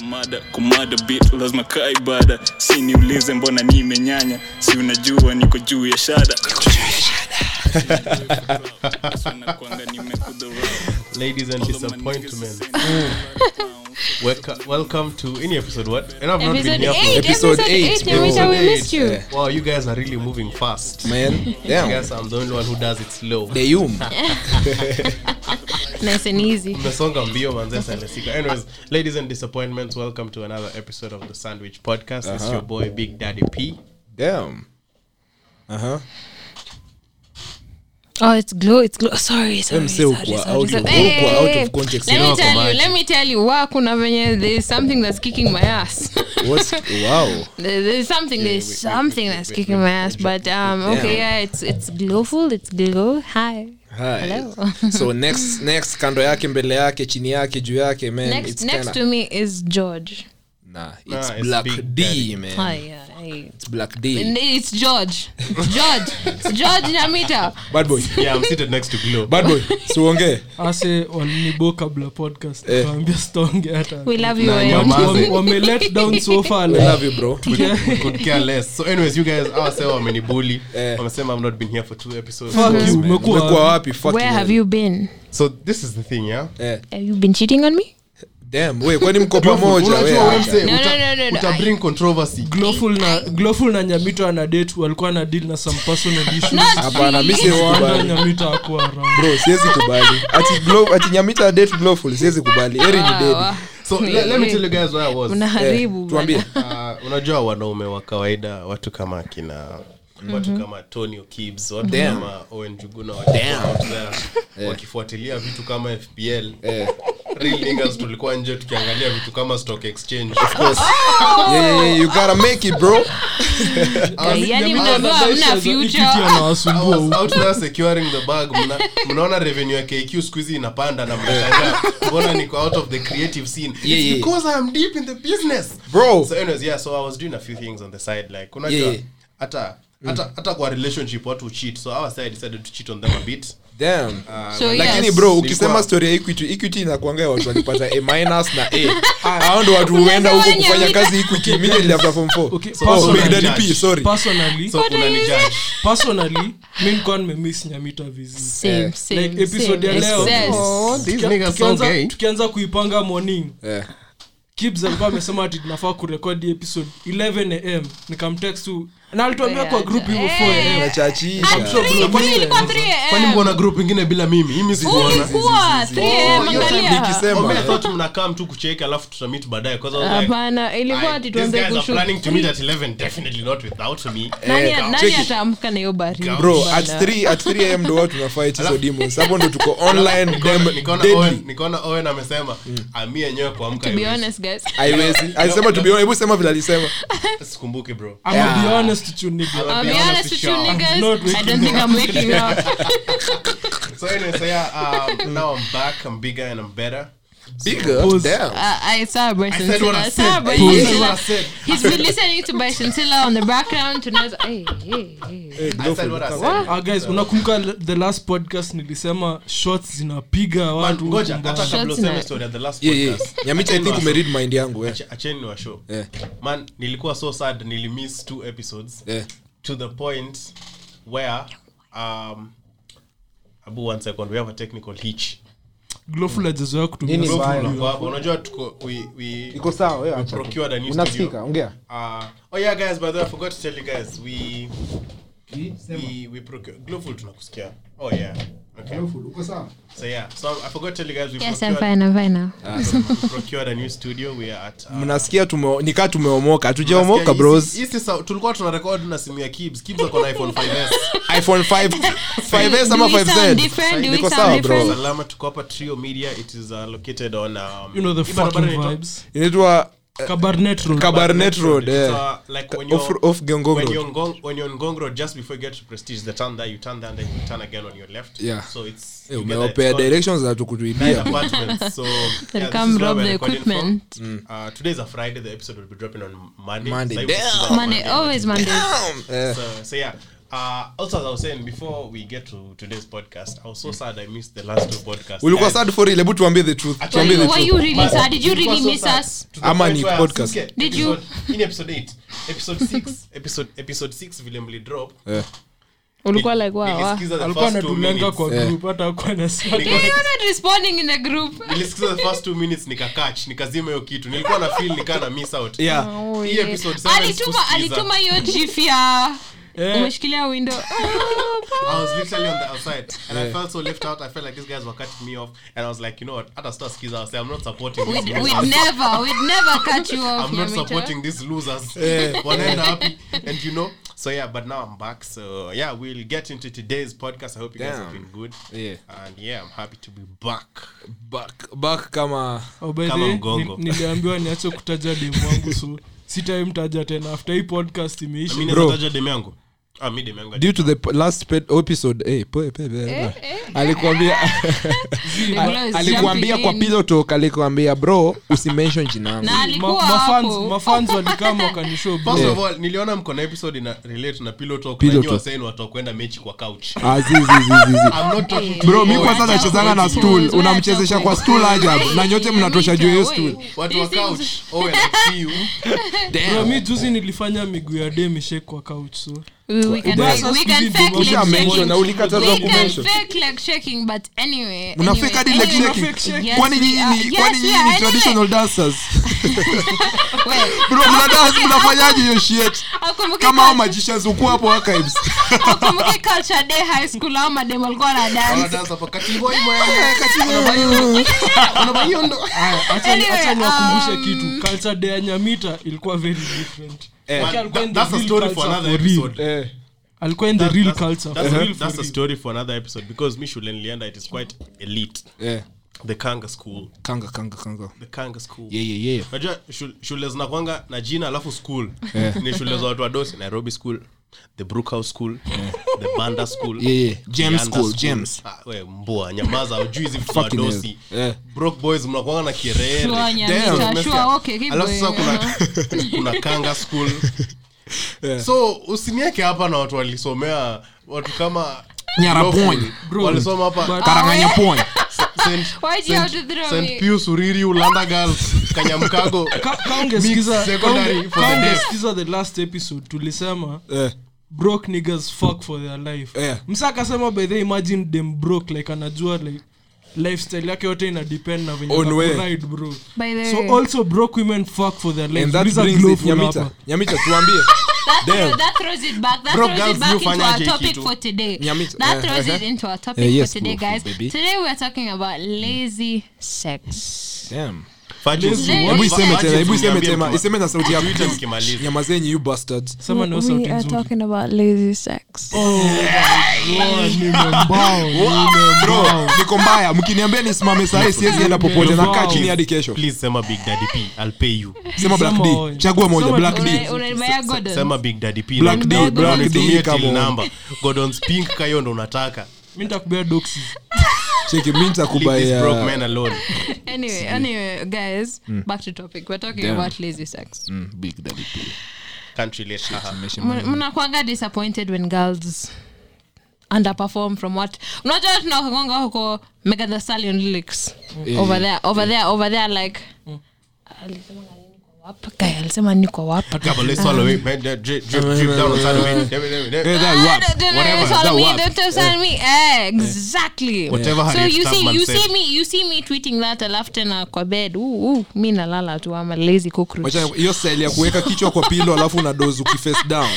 mada mada kumada bit lazima kaa ibada si niulize mbona nimenyanya si unajua niko juu ya shada ladies and disappointment. niggas Welcome, welcome to any episode. What? And I've episode not been here for eight, Episode episode eight, eight. bro. yeah, we Episode missed you. eight. Wow, you guys are really moving fast. man Yeah. I guess I'm the only one who does it slow. the yum Nice and easy. Mmesonga mbio manze Salesika. Anyways, ladies and disappointments, welcome to another episode of the Sandwich Podcast. Uh-huh. it's your boy Big Daddy P. damn uh-huh Oh, it's glow. It's glow. Sorry, sorry, Em, sorry, sorry, sorry. Hey, out of context. Let me tell you. Let me tell you. Wa kuna venye there's something that's kicking my ass. what's wow There- there's something. Yeah, There's wait, something wait, that's wait, kicking wait, my ass. wait, But um, okay, yeah, it's it's glowful. It's glow. Hi. So next next kando yake mbele yake chini yake juu yake man Next, it's next kinda, to me is George. nah it's Nah, black it's d man Hi, yeah. It's black day And It's George. George. George Nyamita. bad boy Yeah, I'm seated next to Glow. bad boy siuongee ase walinibo kabla podcast Eh. kawambia stonge hata We love you. Nah, eh. Wame- let down so far we love you bro we could care less. So, anyways, you guys, our say wamenibully. Eh. Wamesema I've not been here for two episodes. Fuck you, umekuwa- umekuwa wapi fuck Where have you been? So this is the thing, yeah. eh Have you been cheating on me? Kwani mko pamoja? Unajua we wewe acha. mse, No, uta- no, no, no, uta I- bring controversy. glowful na nyamito ana date walikuwa na deal na some personal issues. Hapana mi siwezi wanda kubali nyamito akuwa siwezi kubali. Ati glow ati nyamita date glowful siwezi kubali. Eri ni dead So let, let me tell you guys where I was. unaharibu Eh, tuambie. bana. Unajua wanaume wa kawaida watu kama kina watu kama tony kibs watu Damn. kama owen juguna watu out there, wakifuatilia vitu kama fpl eh real tulikuwa nje tukiangalia vitu kama stock exchange. Yeah, yeah, yeah, you gotta make it bro. Yani hamna future. Out there securing the bag. Mna- mnaona revenue ya kq skuhizi inapanda na mnashangaa mbona niko out of the creative scene? Yeah, It's yeah. because i am deep in the business. Bro. So anyways yeah so i was doing a few things on the side like unajua Yeah. hata hata hata kwa relationship watu cheat so our side decided to cheat on them a bit. Damn. So, lakini yes. bro ukisema story ya equity equity inakuanga watu walipata a minus na a. Hao ndo watu huenda huko kufanya kazi equity immediately after form 4 Okay, oh big daddy p sorry. Personally. So unanijudge personally mi nikuwa nimemiss nyamita vizi Same, same, like episode same. ya leo Oh, these niggas so gay. tukianza kuipanga morning. Yeah kibs alikuwa amesema ati tunafaa kurekodi episode 11 am nikamtext tu na alituambia kwa group hivyo 4 am nachachisha I'm Kwani ilikuwa 3 kwani AM? mko na group ingine bila mimi? Mimi sikuona Ulikuwa 3 AM, hiyo time angalia. nikisema Oh, me, I eh, thought mnakaa mtu kucheka alafu tutamit baadaye hapana ilikuwa I- ati these tuanze guys planning to meet at 11 definitely not without me. Nani- Eh, nani ataamka na hiyo baridi bro at 3 at 3 am ndo watu tunafight hizo demons hapo ndo tuko online Nikaona- nikaona Owen- amesema ami yenyewe kuamka to be honest guys. Haiwezi alisema to be honest hebu sema vile alisema. Sikumbuki bro. I'm be honest to you nigga. I'll I'll be be honest honest with with you you. niggas not I don't think I'm waking up so anyway so yeah um, now i'm back i'm bigger and i'm better bigger Pause. damn Uh, I saw Bryson I said what I said. saw I said what I said. He's been listening to Bryson Tiller on the background tonight. Hey, hey, hey. I said what I said. Ah, guys unakumbuka the last podcast nilisema shots zinapiga Man, watu ngoja hata kabla useme story at the last yeah yeah podcast i think umeread mind yangu eh acheni ni washow Yeah. man nilikuwa so sad nilimiss two episodes Yeah. to the point where um abu one second we have a technical hitch Glowful? Tuko iko ongea. Oh yeah guys by the way i forgot to tell you guys we we we procure tunakusikia. Oh yeah okay uko sawa? So yeah. So i forgot to tell you guys we Yes, I'm fine. I'm fine now. we procured a new studio. We are at uh, mnasikia tume nikaa tumeomoka. Hatujaomoka bros. hii- sa- tulikuwa tuna record na simu ya kibs. Kibs ako na iphone 5s iphone 5 5s ama Do we sound 5z different? Do we niko sawa bro. Salama tuko hapa trio media. It is uh, located on um, you know the fucking vibes. Inaitwa Cabernet Road. Cabernet Road It's, eh uh, like when you're off Gongong when Road you're on when you're on Gong Road, just before you get to Prestige, the turn there, you turn there, and then you turn again on your left. Yeah. So it's Eh, you get that, umewapea it's directions za nine tukutuibia apartments. So yeah, this come is where rob we're the recording from. equipment. Uh, today's a Friday. The episode will be dropping on Monday. Monday. So I will Damn. see that on Monday, always Monday. Eh, So, so yeah. Uh, also, as I was saying before we get to today's podcast, I was so sad I missed the last two podcasts. ulikuwa sad for real hebu tuambie the truth Were tuambie you, the were truth you really but sad? Did you really so miss us? Ama ni podcast. Did episode, you? in episode 8 episode 6 episode episode 6 vile mlidrop Eh. ulikuwa like wow, alikuwa first two anatulenga minutes kwa Eh. group hata akuwa na Yeah, you're responding in the group. nilisikiza the first two minutes nikakach nikazima hiyo kitu nilikuwa na feel nikaa na miss out yeah Oh, yeah. episode seven alituma alituma hiyo gif ya Eh. umeshikilia window I was literally on the outside and I felt so left out. I felt like these guys were cutting me off, and I was like, you know what? At the start, skiza, I say I'm not supporting we'd, losers. we'd never we'd never cut you off I'm not Nyamita. supporting these losers. Wanaenda happy, and you know. So yeah, but now I'm back. So yeah, we'll get into today's podcast. I hope you guys have been good. Yeah. And yeah, I'm happy to be back. back back kama Oh, Kama mgongo. niliambiwa niache kutaja demu wangu so sitaimtaja tena after hii podcast imeisha Mimi Bro. nataja demu yangu. Ah, mi demu due to the p- last pe- episode eh, alikuambia jumping kwa in. pillow talk alikuambia bro usimention jina yangu na alikuwa hapo mafans walikama. First Yeah. of all, niliona mko na episode ina relate na pillow talk. Pillow na talk. waseni watu mechi kwa couch. Ah, zi, zi, zi, zi, zi. I'm not talking to bro you mi kwanza nachezanga na stool unamchezesha kwa stool ajab na nyote mnatosha juu hiyo stool Watu wa couch. Oh, and I see you. Bro, mi juzi nilifanya miguu ya dem ishake kwa couch so we, we can Ubaya fake, we sasa can hivi fake ndio leg usha mention shaking. na ulikatazwa we can kumention fake leg shaking but anyway mna anyway, fake hadi leg anyway. Mna shaking. Fake shaking. Yes, kwani we nyinyi traditional dancers? Wait, bro mna dance mnafanyaje hiyo shit? kama hao magicians huko hapo archives. Akumbuke culture day high school au madem walikuwa na Wana dance? Dance hapa, katingoi mwe. Wanabayondo. Aya, acha ni- Anyway, acha niwakumbushe kitu. Culture day ya nyamita ilikuwa very different That's a story for culture another for episode. eh alikuwa in the real culture That's, for a, real, that's a story for another episode because me shule nilienda it is quite elite. eh The Kanga school. kanga kanga kanga The Kanga school. yeah yeah yeah Unajua shule zinakwanga na jina alafu school Eh. ni shule za watu wadosi nairobi school the brookhouse school the banda school Yeah, yeah. James Yanda school, James. Ah, we mbua nyamaza ujui hizi vitu wadosi. Yeah. broke boys mnakuanga na umesikia? okay, alafu sasa kuna, kuna kanga school yeah. so usinieke hapa na watu walisomea watu kama Nyarapony. Lawful. Bro. walisoma hapa But- karanganya pony Saint- Why'd you have Saint- to throw Saint me? Pius Uriri Ulanda Girls Kanyamkago Ka- ka ungesikiza- Mixed secondary ka- for ka the last episode tulisema eh broke niggas fuck for their life Yeah. msa akasema by the imagine them broke like anajua like lifestyle yake yote ina depend na venye bro so also broke women fuck for their life and that Uliza brings it Glowful nyamita nyamita tuambie That, that throws it back. That Bro, throws it back into our topic for today. Nyamita, that uh, throws uh-huh. it into our topic Uh, yes, for today, guys. baby. Today we are talking about lazy sex. damn hebu iseme tena iseme tena Twitter iseme na sauti yako you bastards sema ndio sauti nzuri talking about lazy sex. Oh, niko mbaya. Mkiniambia nisimame sahi siwezi enda popote. Nakaa chini hadi kesho. Please sema big daddy p. I'll pay you. Sema black d. Chagua moja black d. Una- unanibaya Gordon. sema big daddy p. Black D, Black D, nitumie come till on. number. Gordon's pink kayo ndo unataka. Mi nitakupea doxes cheki mi leave these broke nitakubaya alone Anyway, anyway, guys, back to topic. We're talking Damn. about lazy sex. Mm, big daddy P. can't relate haha. Disappointed when girls underperform from what unajua tunakwanga huko mega lyrics over there over there over there like mm. Alisema niko kwa wap. Yeah, but let's swallow it, man. Drip, drip, drip, drip down on side of it. Drip, drip, drip. That Ah, you see me you see me tweeting that alafu tena kwa bed. Mi nalala tu ama lazy hiyo style ya kuweka kichwa kwa pilo alafu unadozi ukiface down.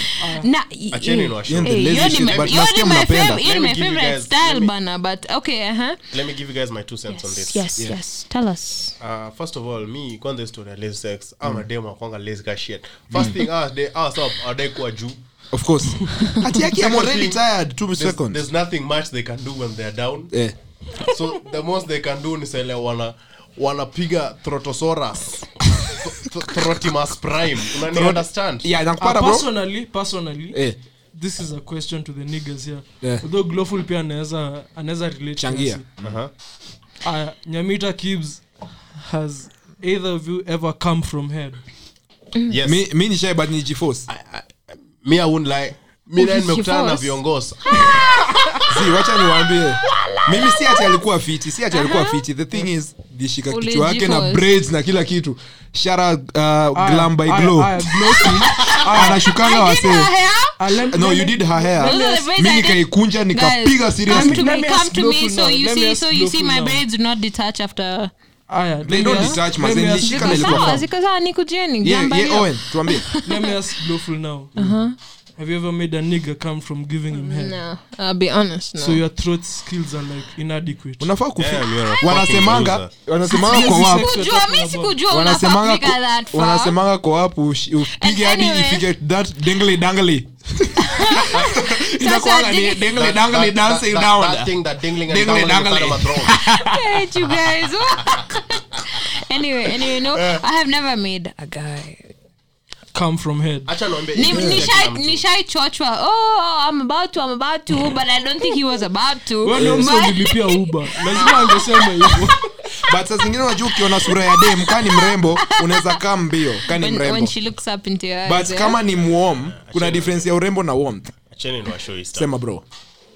Bana but okay uh-huh. Let me give you guys my two cents on this. yes yes. Tell us. Uh, first of all me kwanza story ya lazy sex. Au mademu akwanga lazy first thing ah they ah stop adai kuwa juu? Of course. Hati yake i'm already tired two there's, seconds. there's nothing much they can do when they're down. Yeah. so the most they can do ni sele wana wanapiga throtosaurus Th- th- throtimus prime. Unani understand? Yeah Uh, nakupata bro. personally personally eh. this is a question to the niggas here. Yeah. although glowful pia anaweza anaweza relate Changia. uh-huh. uh, nyamita kibs has either of you ever come from head yes. Mi mi nishai but ni jiforce me i won't lie. Mi naye nimekutana na viongozi. Si wacha niwaambie. Mimi si ati alikuwa fiti si ati alikuwa fiti. The thing is lishika kichwa yake na braids na kila kitu. Shara uh, glam by glow. Anashukanga I did her wasee no you did her hair. Mi nikaikunja nikapiga seriously Come to me, me come ask to me. Glowful So you see, so you see, my braids do not detach after. Have you ever made a nigger come from giving him head? No, I'll be honest. No. So your throat skills are like inadequate. unafaa kufika. Wanasemanga wanasemanga kwa wapi? Sikujua, mimi sikujua wanasemanga wanasemanga kwa wapi upige hadi ifike that dingly dangly inakuanga ni ding- dingly That- dangly that- dancing down that thing, that dingling and Dingling, dangling inside dangling. of my throat. I hate you guys. anyway, anyway, no, I have never made a guy. Come from head. Acha niwaambie, Ni- hivi nishai- kila mtu. nishaichochwa oh i'm about to i'm about to but i don't think he was about to Wewe ndio msee But- ulilipia uber lazima angesema hivyo but saa zingine unajua ukiona sura ya dem kaa ni mrembo unaweza kaa mbio kaa ni when, when mrembo she looks up into your eyes, but yeah? kama ni mwom kuna difference ya urembo na warmth Sema bro.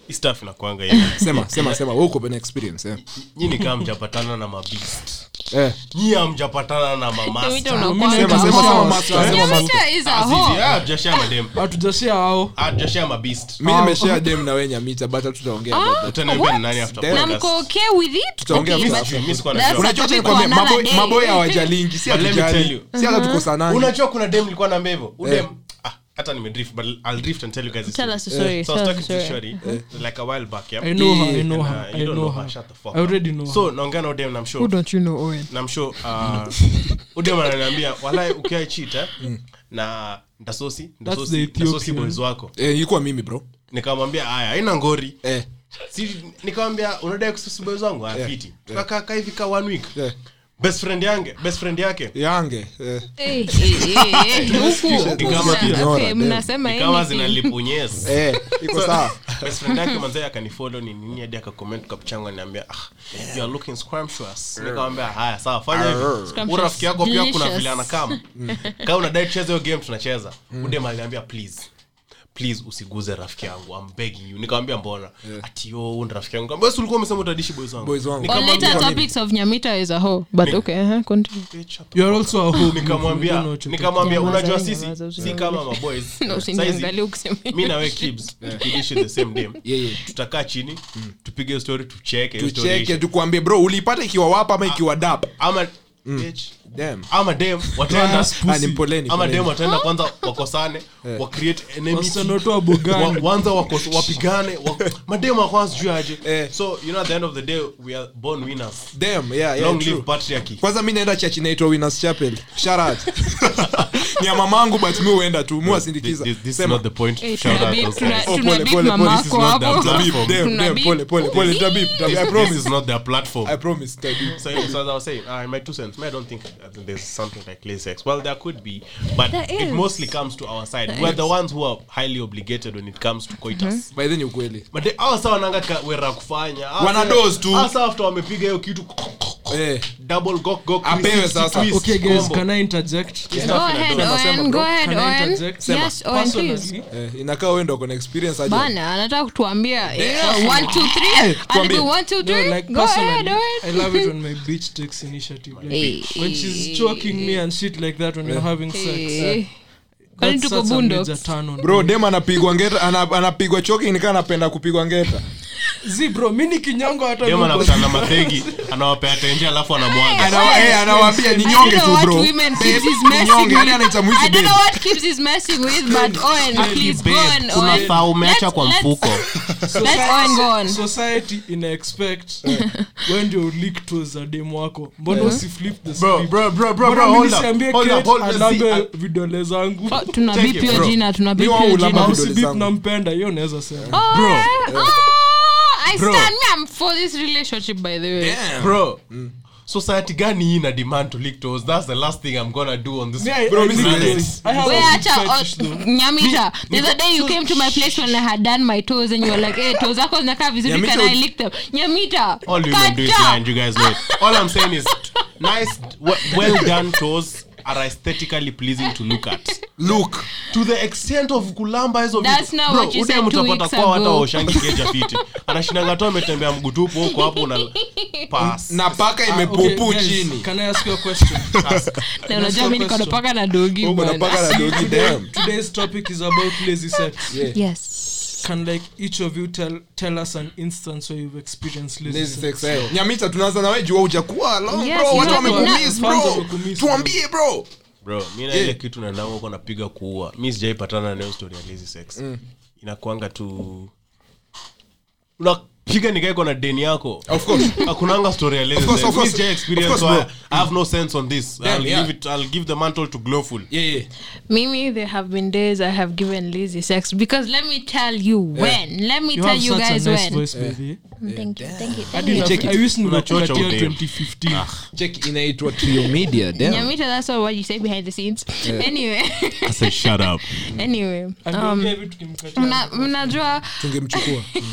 Hii stuff inakuanga sema sema sema. Wewe uko na experience eh. Nyinyi kama mjapatana na mabeast. Eh. Nyinyi hamjapatana na mamaster. sema sema sema master. sema master is a hoe. ah, hujashare madem. hatujashia ao Ah, hujashare mabeast. mimi nimeshare dem na wewe nyamita but tutaongea Utaniambia ni nani after podcast? Na mko okay with it Tutaongea Mimi siko na unajua another maboy maboy hawajalingi si But let me tell hatujali si hata tuko sanani unajua kuna dem nilikuwa naambia hivyo udem Eh. Hata nimedrift but i'll drift and tell you guys this Tell story. us a story, so i was tell talking to story. shorty like a while back yeah. I know her i know And, her uh, i don't know her. shut the fuck i up. already know so naongea na udem na mshow don't you know Owen? na mshow uh, Odem ananiambia walai ukiwa cheat eh, na ndasosi the ndasosi Ethiopian. ndasosi boys wako. Eh ilikuwa mimi bro. Nikamwambia haya haina ngori. Eh. Si nikamwambia unadai kusosi boys wangu? Haya tukakaa kaa hivi ka one week. Eh best friend yange best friend yake. Yange eh. Huku. Ni kama Okay, mnasema kama zinalipunyes iko sawa. best friend yake manzee akanifollow ni nini hadi akacomment kwa picha yangu ananiambia ah you are looking scrumptious. Nikamwambia haya sawa fanya hivi. Scrumptious. Yako pia kuna vile anakam kama unadai tucheze hiyo game tunacheza. Udem aliniambia please please usiguze rafiki yangu I'm begging you. Nikamwambia mbona? Ati yo ni rafiki yangu. Nikamwambia ulikuwa umesema utadishi boys wangu? Boys wangu. Or later topics of nyamita is a hoe but okay uh-huh, continue. "Bitch, shut the you are also a hoe. Nikamwambia nikamwambia unajua sisi si kama maboys no Saizi, usiniangalie ukisema mi nawe kibs tukidishi the same day Yeah, yeah. tutakaa chini tupige story tucheke tucheke ishe. tukwambie bro ulipata ikiwa wapa ama ikiwa dap? ama bitch, damn ama dem wataenda ah pussy. ni poleni ama dem wataenda kwanza wakosane wa create enmity Wasichana wote wa Bogani. Wa- wanza wakos- wapigane wa- madem wakwanza sijui aje. So you know at the end of the day we are born winners. Damn yeah yeah long true. live patriarchy. Kwanza mi naenda church inaitwa winners chapel. Sharat ni ya mamangu but mi huenda tu. Mu asindikiza this is not their platform. I promise. so, so as I was saying, uh, in my two cents, I don't think there's something like play sex. Well, there could be, but There it is. mostly comes to our side. We're the ones who are highly obligated when it comes to coitus. by then ni ukweli But they awa sawa nanga ka- wera kufanya Hawa Wana sawa- dose tu. hawa sawa after wamepiga hiyo kitu eh Apewe 360 sasa. twist okay guys combo. can i interject This Go stuff in a ahead, dose. Sema, sema, Owen. bro. Go ahead, Can I Owen. interject? Sema. Yes, Owen, please. Personally, eh kuna experience bana anataka kutuambia you know, one, two, three. one, two, No, like Go ahead, I love it when my bitch takes initiative. Like, Hey. when she's choking me and shit like that when you're having sex. Eh. Kwani tuko bro dem anapigwa ngeta anapigwa choking nikaa anapenda kupigwa ngeta Zi, bro mi ni kinyongo hatanakutana mategi anawapea tenje alafu anamwagaanawambia Anawa- eh, ni nyonge tu umeacha kwa let's- mfuko. Society ina expect when ndio leak toes za dem wako. Mbona usiflip the bro script? bro bro bro bro mi hold up nisiambie hold up Kate hold up. alambe See, I- vidole zangu? Tuna Take beep it, hiyo bro. jina tuna Mi beep wangu hiyo jina. vidole nampenda hiyo naweza sema. Oh, Bro. I Bro. stand me I'm for this relationship by the way. Damn. bro society gani hii ina demand to lick toes that's the last thing i'm gonna do on this Yeah, I- Bro, I mi need siwezi. this. I have Wait, big acha, oh, though. nyamita the other day you came to my place when i had done my toes and you were like hey toes zako zinakaa vizuri Nyamita, can i ut- lick them nyamita all women do is kacha. blind you guys know it all i'm saying is nice w- well done toes are aesthetically pleasing to look at look to the extent of kulamba hizo That's vitu. not Bro, what you ude mtapata weeks kwa hata waoshangi keja fiti anashindanga tu ametembea mgutupu huko hapo na pass na paka Ah, imepupu okay, chini can I ask you a question? Na unajua mimi niko napaka na dogi bwana. paka na dogi damn Today's topic is about lazy sex. Yeah. yes Can like each of you tell tell us an instance where you've experienced lazy, Lazy sex? sex, eh. nyamita tunaanza nawe jua ujakuwa long bro. Watu na- bro. Tuambie bro. Bro mi na ile kitu naendanga huko napiga kuua. Mi sijaipatana nayo story ya lazy sex. Inakuanga tu unapiga nikaeko na deni yako akunanga course. story ya lazy Of course, sex of course. mi sija Of experience course, so bro. I, I have no sense on this Damn, I'll, yeah. give it, I'll give the mantle to glowful yeah yeah Mimi, there have been days I have given lazy sex because let me tell you when. Let me You tell you guys nice when. voice, baby. 2015. check inaitwa trio media damn. Nyamita, that's not what you say behind the scenes. Anyway, I said shut up. Anyway. Um, mnajua tungemchukua.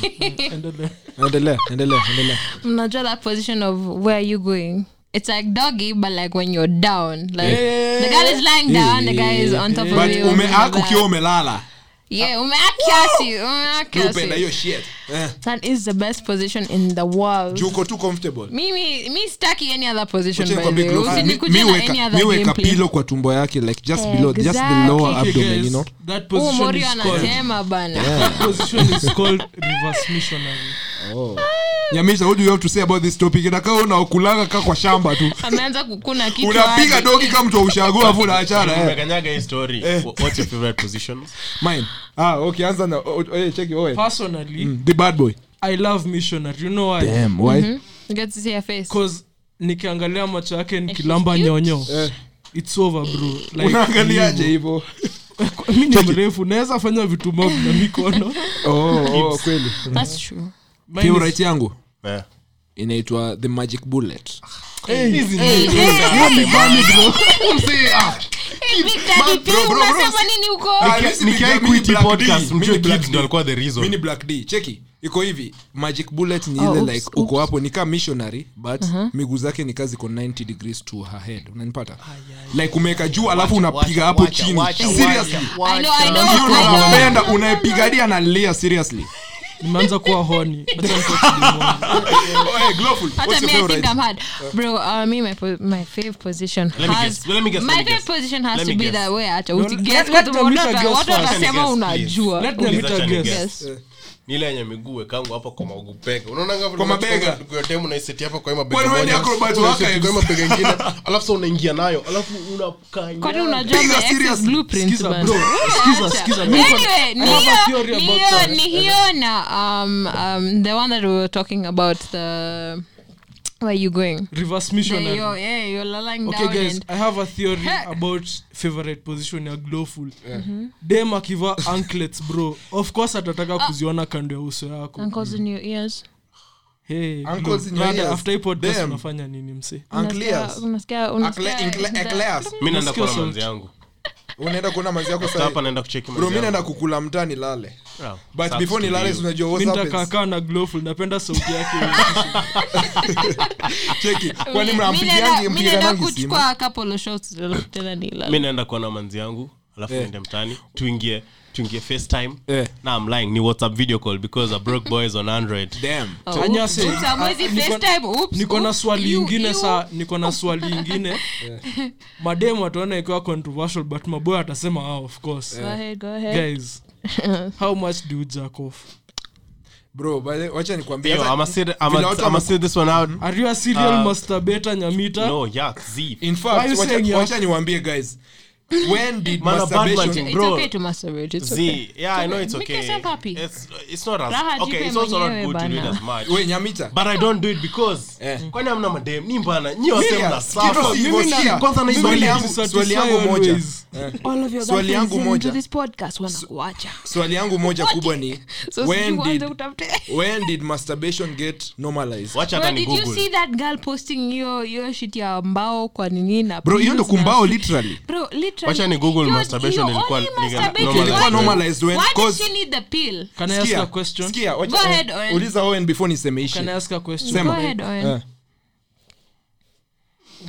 Endelea. endelea endelea endelea. Mnajua that position of where are you going? It's like doggy but like when you're down. Like yeah. the guy is lying down yeah. the guy is on top yeah. of but you umeaka ukiwa umelala yeah umeakiasi umeakiasi hiyo shit. Eh. that is the best position in the world. Juu uko comfortable. Mimi mi staki any other position by the way. usinikuje na any other mi weka pilo kwa tumbo yake like just below just the lower Okay, abdomen guys, you know? That position Morio is called- anasema bana. That position is called reverse missionary. Nyamisha what do you have to say about this topic? Inakaa unaokulanga ka kwa shamba tu. Ameanza kukuna kichwa unapiga dogi kama mtu wa ushago afu unaachana eh. umekanyaga hii story. Wha- what's your favorite position? Mine. Ah okay anza na oh, oh, eh, check it Owen. Personally, Mm, the bad boy. I love missionary. You know why? damn why? You get to see her face. Cause nikiangalia macho yake nikilamba cute. nyonyo Eh. its over bro. Like, unaangaliaje hivyo. mi ni mrefu naweza fanya vitu mob na mikono. Oh, oh kweli. That's true Favorite yangu? Yeah inaitwa the magic bullet. Cheki iko hivi. Magic bullet ni Oh, ile oops, like uko hapo ni kaa missionary but miguu zake ni kazi iko 90 degrees to her head. Unanipata? Like umeweka juu alafu unapiga hapo chini. seriously. hadi analia seriously nimeanza kuwa honi Hata what's I think I'm hard. Bro, uh, me, my, po- my favorite position Let me has... guess, let me guess, my let me favorite guess. position has Let to me be guess. that way hata No, let- let Namita guess watu first. Let me guess, unajua Let guess. guess. Yes. Ni ile yenye miguu wekangu hapo kwa naiseti hapa kwa mabega kwa hii mabega ingine alafu sa unaingia nayo alafu unakanya kwani unajua Piga my ex's serious. blueprint Sikiza, bana. bro. Yeah, Sikiza, acha. sikiza. Mimi niko- Anyway, ni I have a hiyo- theory ni about hiyo- that. ni hiyo na um, um, the one that we were talking about the where you going? Reverse missionary. You're, yeah, you're lying okay down guys and i have a theory about favorite position ya glowful. Dem akivaa anklets bro. Of course atataka kuziona kando ya uso yako. Ankles in your ears. Hey, Ankles in your ears. after hii podcast unafanya nini mse Unclears. Unasikia- unasikia- Acle- unasikia- Ecle- eclairs. mi naenda sauti. manzi yangu unaenda kuona mazi yako Sasa hapa naenda kucheki bro manzi mi naenda kukula mtaa nilale Yeah, but sucks before to nilale you. unajua happens na glowful napenda sauti yake cheki kwani mnampigiangi naenda- naenda mpiganangi simu kuchukua couple of tena nilale. mi naenda kuona manzi yangu alafu Eh. niende mtani tuingie tuingie facetime. Yeah. na I'm lying ni whatsapp video call because a broke boy is on android. Damn. Oh, ah, niko- FaceTime, oops, niko na swali ingine saa niko na swali ingine. Mademu ataona ikiwa controversial but maboy atasema ah, of course. Go ahead, go ahead. guys how much do you jack off are you serial Uh, masturbator nyamita? yeah? niwaambie guys when did Man, masturbation. It's Bro, okay to masturbate, it's Z. okay. Yeah, I know it's Make okay. yourself happy. It's, it's not as Raha okay. It's also not good bana. to do it as much. we nyamita But I don't do it because Eh. kwani amna madem ni mbana nyi wase mna sikia. kwanza na Swali yangu- swali yangu moja. All of your Swali yangu moja. this podcast wanakuacha. swali yangu moja kubwa ni when did when did masturbation get normalized watch hata Bro, google did you see that girl posting your your shit ya mbao kwa nini na bro hiyo ndo kumbao literally Bro, literally, Wacha ni Google masturbation ilikuwa- ilikuwa normalized. When- why cause- she need the pill? can i ask a question skia wacha- Go ahead, Owen. uliza owen before nisemeishi can i ask a question Sema. Go ahead, Owen. Eh,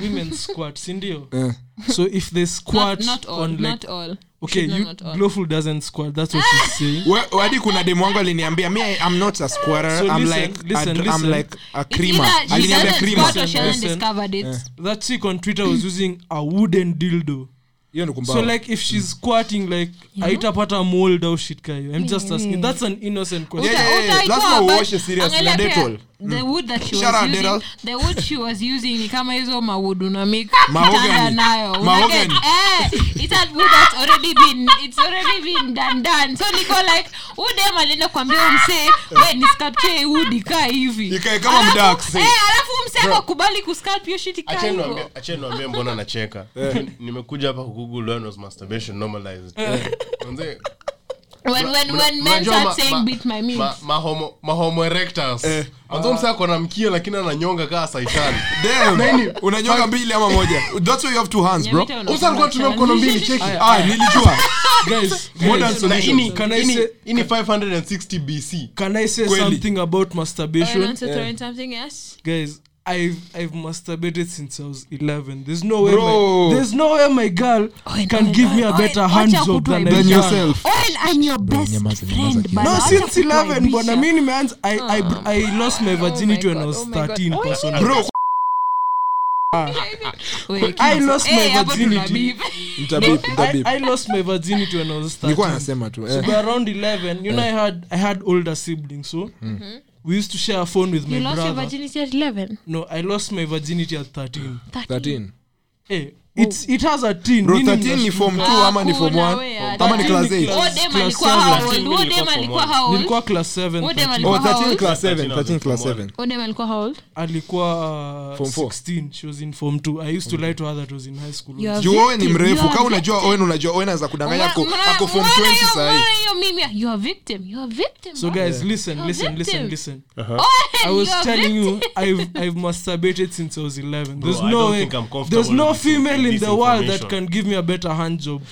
women squat sindio eh. so if they squat not all, on like not all. okay you, not all. glowful doesn't squat that's what she's saying wadi kuna demu wangu aliniambia me I'm not a squatter So I'm listen, like listen, a, I'm like a creamer aliniambia creamer Listen. that chick on twitter was using a wooden dildo hiyo ni so like if she's squatting like aitapata mold au shit kayo i'm just asking. that's an innocent question. Yeah, yeah, yeah. Lazima uoshe serious na pia, Dettol. The wood that she Shout was out using Dettol. the wood she was using ni kama hizo mawood unamik make Mahogany. kitanda nayo. Una Mahogany. eh it's a wood that's already been it's already been done done. So niko like udem alienda kuambia msee we ni sculpture wood ikaa hivi. Ikae kama Alafu- eh alafu msee akakubali kusculpt hiyo shit ikaa Acheni hivyo acheni niwaambie mbona nacheka. Nimekuja hapa kugoogle when was masturbation normalized Manze, when when when men start ma- saying ma- beat my meat ma- mahomo mahomo erectus manzo msa akona mkia lakini ananyonga kaa saitani. Damn. unanyonga mbili ama moja? That's why you have two hands bro. Nyamita alikuwa tumia mkono mbili cheki ah nilijua. Guys modern solution. ini, can i say ini 560 BC can i say Kweli. something about Oh, masturbation? want to something? Else guys I've I've masturbated since I was 11. There's no way Bro. my, there's no way my girl Owen, can Owen, give me a Owen, better hand job than than yourself Owen, I'm your best friend. No, since 11 but I mean, man, I, I, I lost my virginity my when I was oh my God. 13 Oh, personally. bro I lost Eh, my virginity. I, I lost my virginity when I was 13. So eh. by around 11, you know, I had I had older siblings, so we used to share a phone with my lost brother your virginity at 11? No, I lost my virginity at 13. 13 Hey, it's it has a teen. bro 13 ni form 2 Ah, ama ni form 1 ama ni class 8 class- dem class alikuwa seven. how old? Mimi dem nilikuwa alikuwa form how old? nilikuwa class 7 Oh, 13. alikuwa how 13 old? class 7 13 13 class 7 alikuwa how old? alikuwa Form four. 16 she was in form 2 i used to lie to her that was in high school. You owe ni mrefu. You kama unajua victim. owen unajua owen anaweza kudanganya ako ako form 20 hiyo- sahii. hiyo mimi, you are victim, you are victim, so guys listen listen listen listen. I was telling you i've i've masturbated since i was 11 there's no way think I'm comfortable there's no female in the world that can give me a better hand job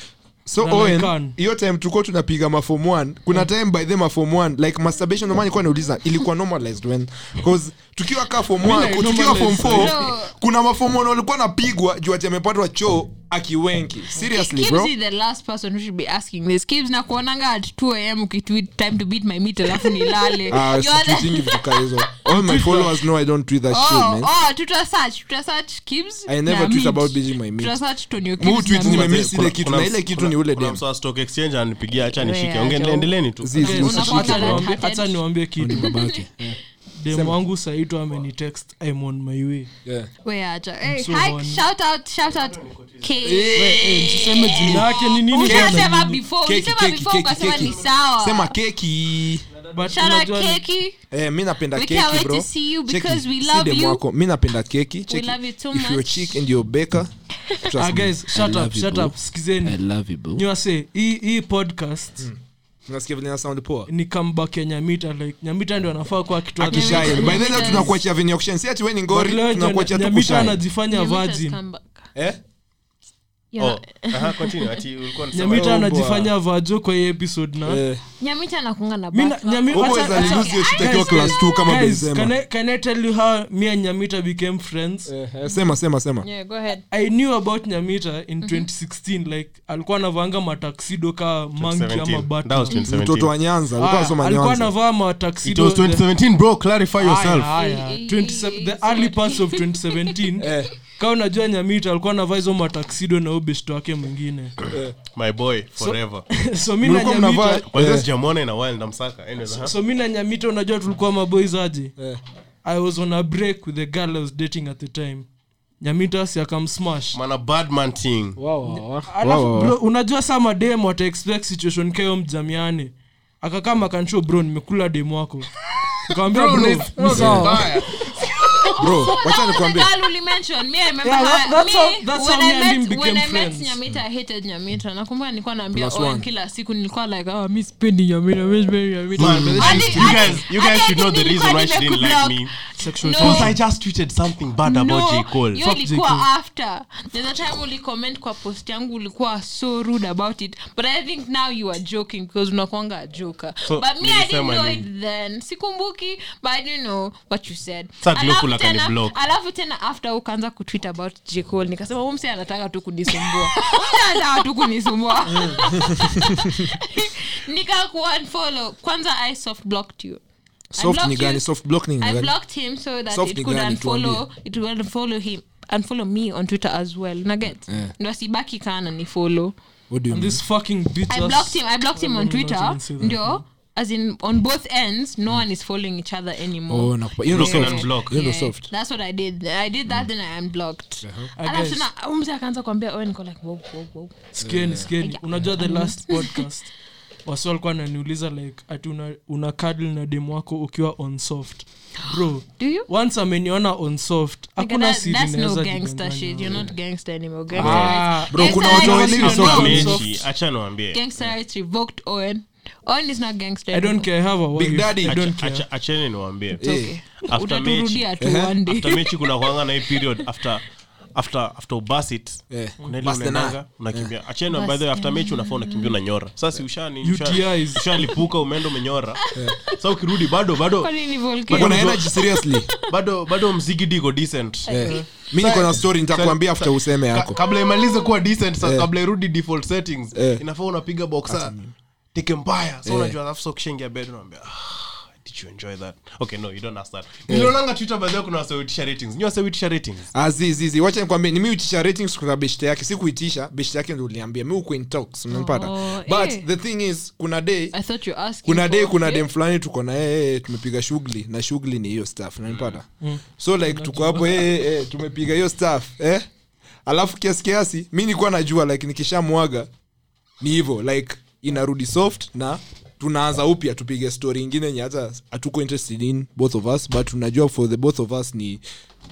so owen hiyo time tuko tunapiga mafom 1 kuna time by the mafom 1 like masturbation nomani kuwa nauliza ilikuwa normalized when? Cause tukiwa ka form 1 tukiwa form 4 kuna mafom 1 walikuwa napigwa juu ati amepatwa choo akiwenki seriously Kibbs bro. is the last person who should be asking this. Kibbs na kuonanga at 2 am ukitweet time to beat my meat alafu nilale. You are the- situitingi vitu ka hizo. All my followers know i don't tweet that shit man. oh, tuta search tuta search Kibbs I never tweet meat. about beating my meat. Tuta search Tonyo Mu tweet na nime- ile kitu, na ile kitu ni ule dem. msa stock exchange anipigia hacha nishike. Yeah, Onge- Joe. endeleni tu Zizi, Guys, usishike Unakuwa acha talent niwaambie- hearted. acha niwambie Ni kitu babake dem wangu saito amenitext i'm on my way yeah We acha. Hey, so hi, horny. shout out, shout out. K. Msiseme jina yake ni nini Ushasema bwana? before, Keki. Eh, mi napenda We keki can't wait bro to see you Cheki, because we si love demu you. wako. mi napenda keki Cheki, love you too if you're chick and you're baker Ah, guys shut up shut up sikizeni love you bro niwase hii hii podcast unasikia vile ina sound poa? Ni comeback ya nyamita like nyamita ndio anafaa kuwa akitoa akishine by the tunakuachia venye auction. Si ati wewe ni ngori tunakuachia tu nyamita anajifanya virgin. eh. Oh, nyamita anajifanya vajo kwa hii episode na? Eh. Nyamita anakunga na Mi na- bafa. Nyami- Bobo acha- is acha- aliluzi hiyo shit akiwa Guys, class 2 kama guys, Benzema. can I- tell you how me and nyamita became friends? Eh, eh, sema sema sema. Yeah, go ahead. i knew about nyamita in 2016 like alikuwa anavanga mataksido ka manki 2017. ama bata That was 2017. mtoto wa nyanza alikuwa anasoma alikuwa nyanza. anavaa mataksido was 2017 bro clarify yourself. Haya, haya. 27 the early parts of 2017. Kaa unajua nyamita alikuwa anavaa hizo mataksido na ubeshto wake mwingine. My boy forever. so mi na nyamita sijamwona in while namsaka anyways aha. so mi na nyamita unajua tulikuwa maboys aje? Yeah. i was on a break with the girl i was dating at the time. Nyamita si akamsmash mana badman thing. Alafu Wow. bro unajua saa madem situation kayo mjamiane. Akakama akansho bro nimekula demu wako bro bro wacha That was the girl uli. Me, I remember Yeah, her- that's me, how- that's when how me and him became when I met. Nyamita, I hated Nyamita. Nakumbuka nilikuwa naambia kila siku nilikuwa like oh, mi sipendi Nyamita, mi sipendi Nyamita. Man, you guys- you guys should know the reason why she didn't like me. sexual No. Because I just tweeted something bad about J. Cole. Fuck J. Cole. after there's a time ulicomment kwa post yangu ulikuwa so rude about it but i think now you are joking because unakwanga a joker So, but me i didn't know it then sikumbuki but i didn't know what you said Sa Glowful Alafu tena alafu tena after ukaanza kutwit about jcol nikasema umse anataka tu kunisumbua. Anataka tu kunisumbua. Nikakuunfollow kwanza i soft blocked you. Soft ni gani? soft block ni I blocked him so that Soft it could unfollow it would unfollow him. Unfollow me on twitter as well. Naget Yeah. ndo asibaki kana ni follow. What do you And mean? this fucking bitch i blocked him i blocked him on twitter. even say that. ndio as in on both ends no one is following each other anymore. Oh nakupa hiyo ndo Block and soft. unblock. hiyo ndo Yeah, soft. That's what i did. I did that then i unblocked. I alafu guess. tena umse akaanza kuambia oh niko like wow, wow, wow. Sikieni. Yeah. unajua the last podcast wasi walikuwa naniuliza like ati una, una cuddle na demu wako ukiwa on soft? Bro do you? once ameniona on soft Nigga, hakuna that, siri that's no naweza gangster jidanganya. shit. You're not gangster anymore. Gangster Ah, bro, kuna watu rights- wawili soft. mechi acha niwaambie gangster rights revoked owen owen is not gangster i don't care have a wife. Daddy. I don't care. acha- acheni niwaambie. Okay. After utaturudia tu Ehe. one day. After mechi kuna kwanga na hii period after after after ubasit Yeah. kuna ile Bust the unaendanga nut. unakimbia. Acheni by the way after mechi unafaa unakimbia unanyora. Sasa ushani ushalipuka umeenda umenyora. Sasa ukirudi bado bado? Uko na energy seriously. bado bado mzigidi iko decent. Mi niko na story nitakuambia after useme yako. kabla imalize kuwa decent sa kabla irudi default settings inafaa unapiga boxa tike mbaya. So unajua alafu so kishaingia bed unaambia ah, did you enjoy that? Okay no you don't ask that. Nilionanga twitter baadhi kuna waseuitisha ratings. Nyi waseuitisha ratings. Azizizi wacha nikwambie ni mi uitisha ratings kwa beshte yake sikuitisha beshte yake ndo uliambia mi uko in talks unanipata Oh, but eh. the thing is kuna day I thought you asking kuna for- kuna Eh? dem fulani tuko na yeye tumepiga shughuli na shughuli ni hiyo staff nanipata so like tuko hapo eh, eh, tumepiga hiyo staff eh? Alafu kiasi kiasi mi nilikuwa najua like nikishamwaga ni hivyo like inarudi soft na tunaanza upya tupige story ingine yenye hata hatuko interested in both of us but tunajua for the both of us ni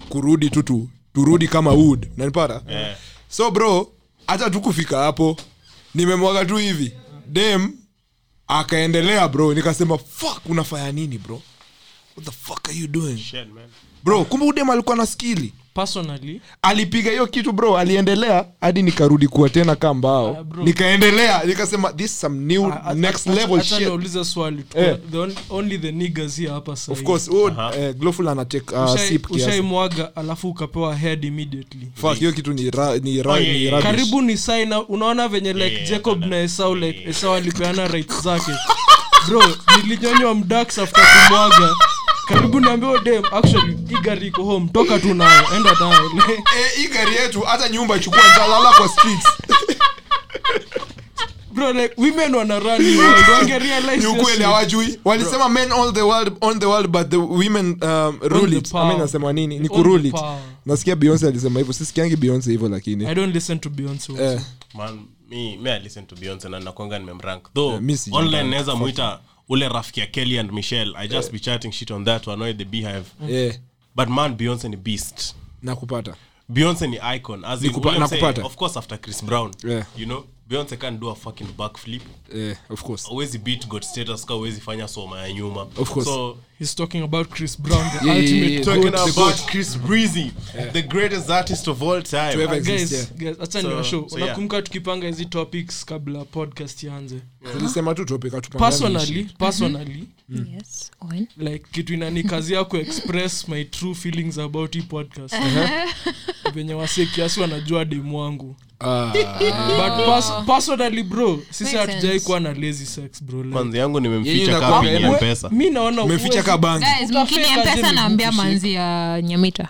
kurudi tu tu turudi kama wood. Nanipata yeah. so bro hata tukufika hapo nimemwaga tu hivi. Dem akaendelea bro nikasema fuck unafanya nini bro? What the fuck are you doing? Shit, man. Bro kumbe udem alikuwa na skili personally alipiga hiyo kitu bro aliendelea hadi nikarudi kuwa tena kaa mbao Ah, bro. nikaendelea nikasema this some new uh, next acha- level shit swali. Eh. The on- only the niggas here hapa sahi. of course oh, eh, glowful anatake uh, Ushai- sip kiasi ushaimwaga alafu ukapewa head immediately fuck hiyo kitu ni ra, ni ra, Oh, yeah, ni yeah. rubbish. karibu ni saina unaona venye like Yeah, jacob yeah, na esau like esau alipeana right zake bro nilinyonywa mdax after kumwaga karibu niambia dem actually hii gari iko home. Toka tu nayo enda nayo Eh, hii gari yetu hata nyumba ichukua ntalala kwa streets. Bro like women wana run world. Wange realize ni ukweli hawajui. Walisema men all the world on the world but the women um, rule it. Power. Ama nasema nini? Ni kurule it. nasikia beyonce alisema hivyo. Sisikiangi beyonce hivyo i don't listen to beyonce also. eh, man me, me I listen to Beyonce na nakwanga nimemrank. Though Yeah, online naweza muita ule rafiki ya Kelly and Michelle I just be chatting shit on that to annoy the beehive. Yeah. but man Beyonce ni beast. Nakupata Beyonce ni icon. As in Nikupa- say, of course after Chris Brown Yeah. you know Beyonce can do a fucking backflip yeah, of course awezi beat god status ka awezi fanya soma ya nyuma Of course. so he's talking about chris brown the Yeah, yeah, ultimate yeah. talking goat, about goat. Chris Breezy the greatest artist of all time To ever guys, exist, yeah. guys, acha So- niwashow so yeah. tukipanga hizi topics kabla podcast ianze tulisema tu topic hatupangani personally shit. personally Yes, Owen. like kitu inanikazia kuexpress my true feelings about hii podcast venye wase kiasi wanajua demu wangu Ah, but pers- personally bro sisi Makes sense. kuwa na lazy sex bro like, kwanza yangu Yeye nimemficha inakuwa ya pesa. Mi naona umeficha huwezi- ka bangi Guys, Utafika mkini mpesa naambia mbuku manzi ya nyamita.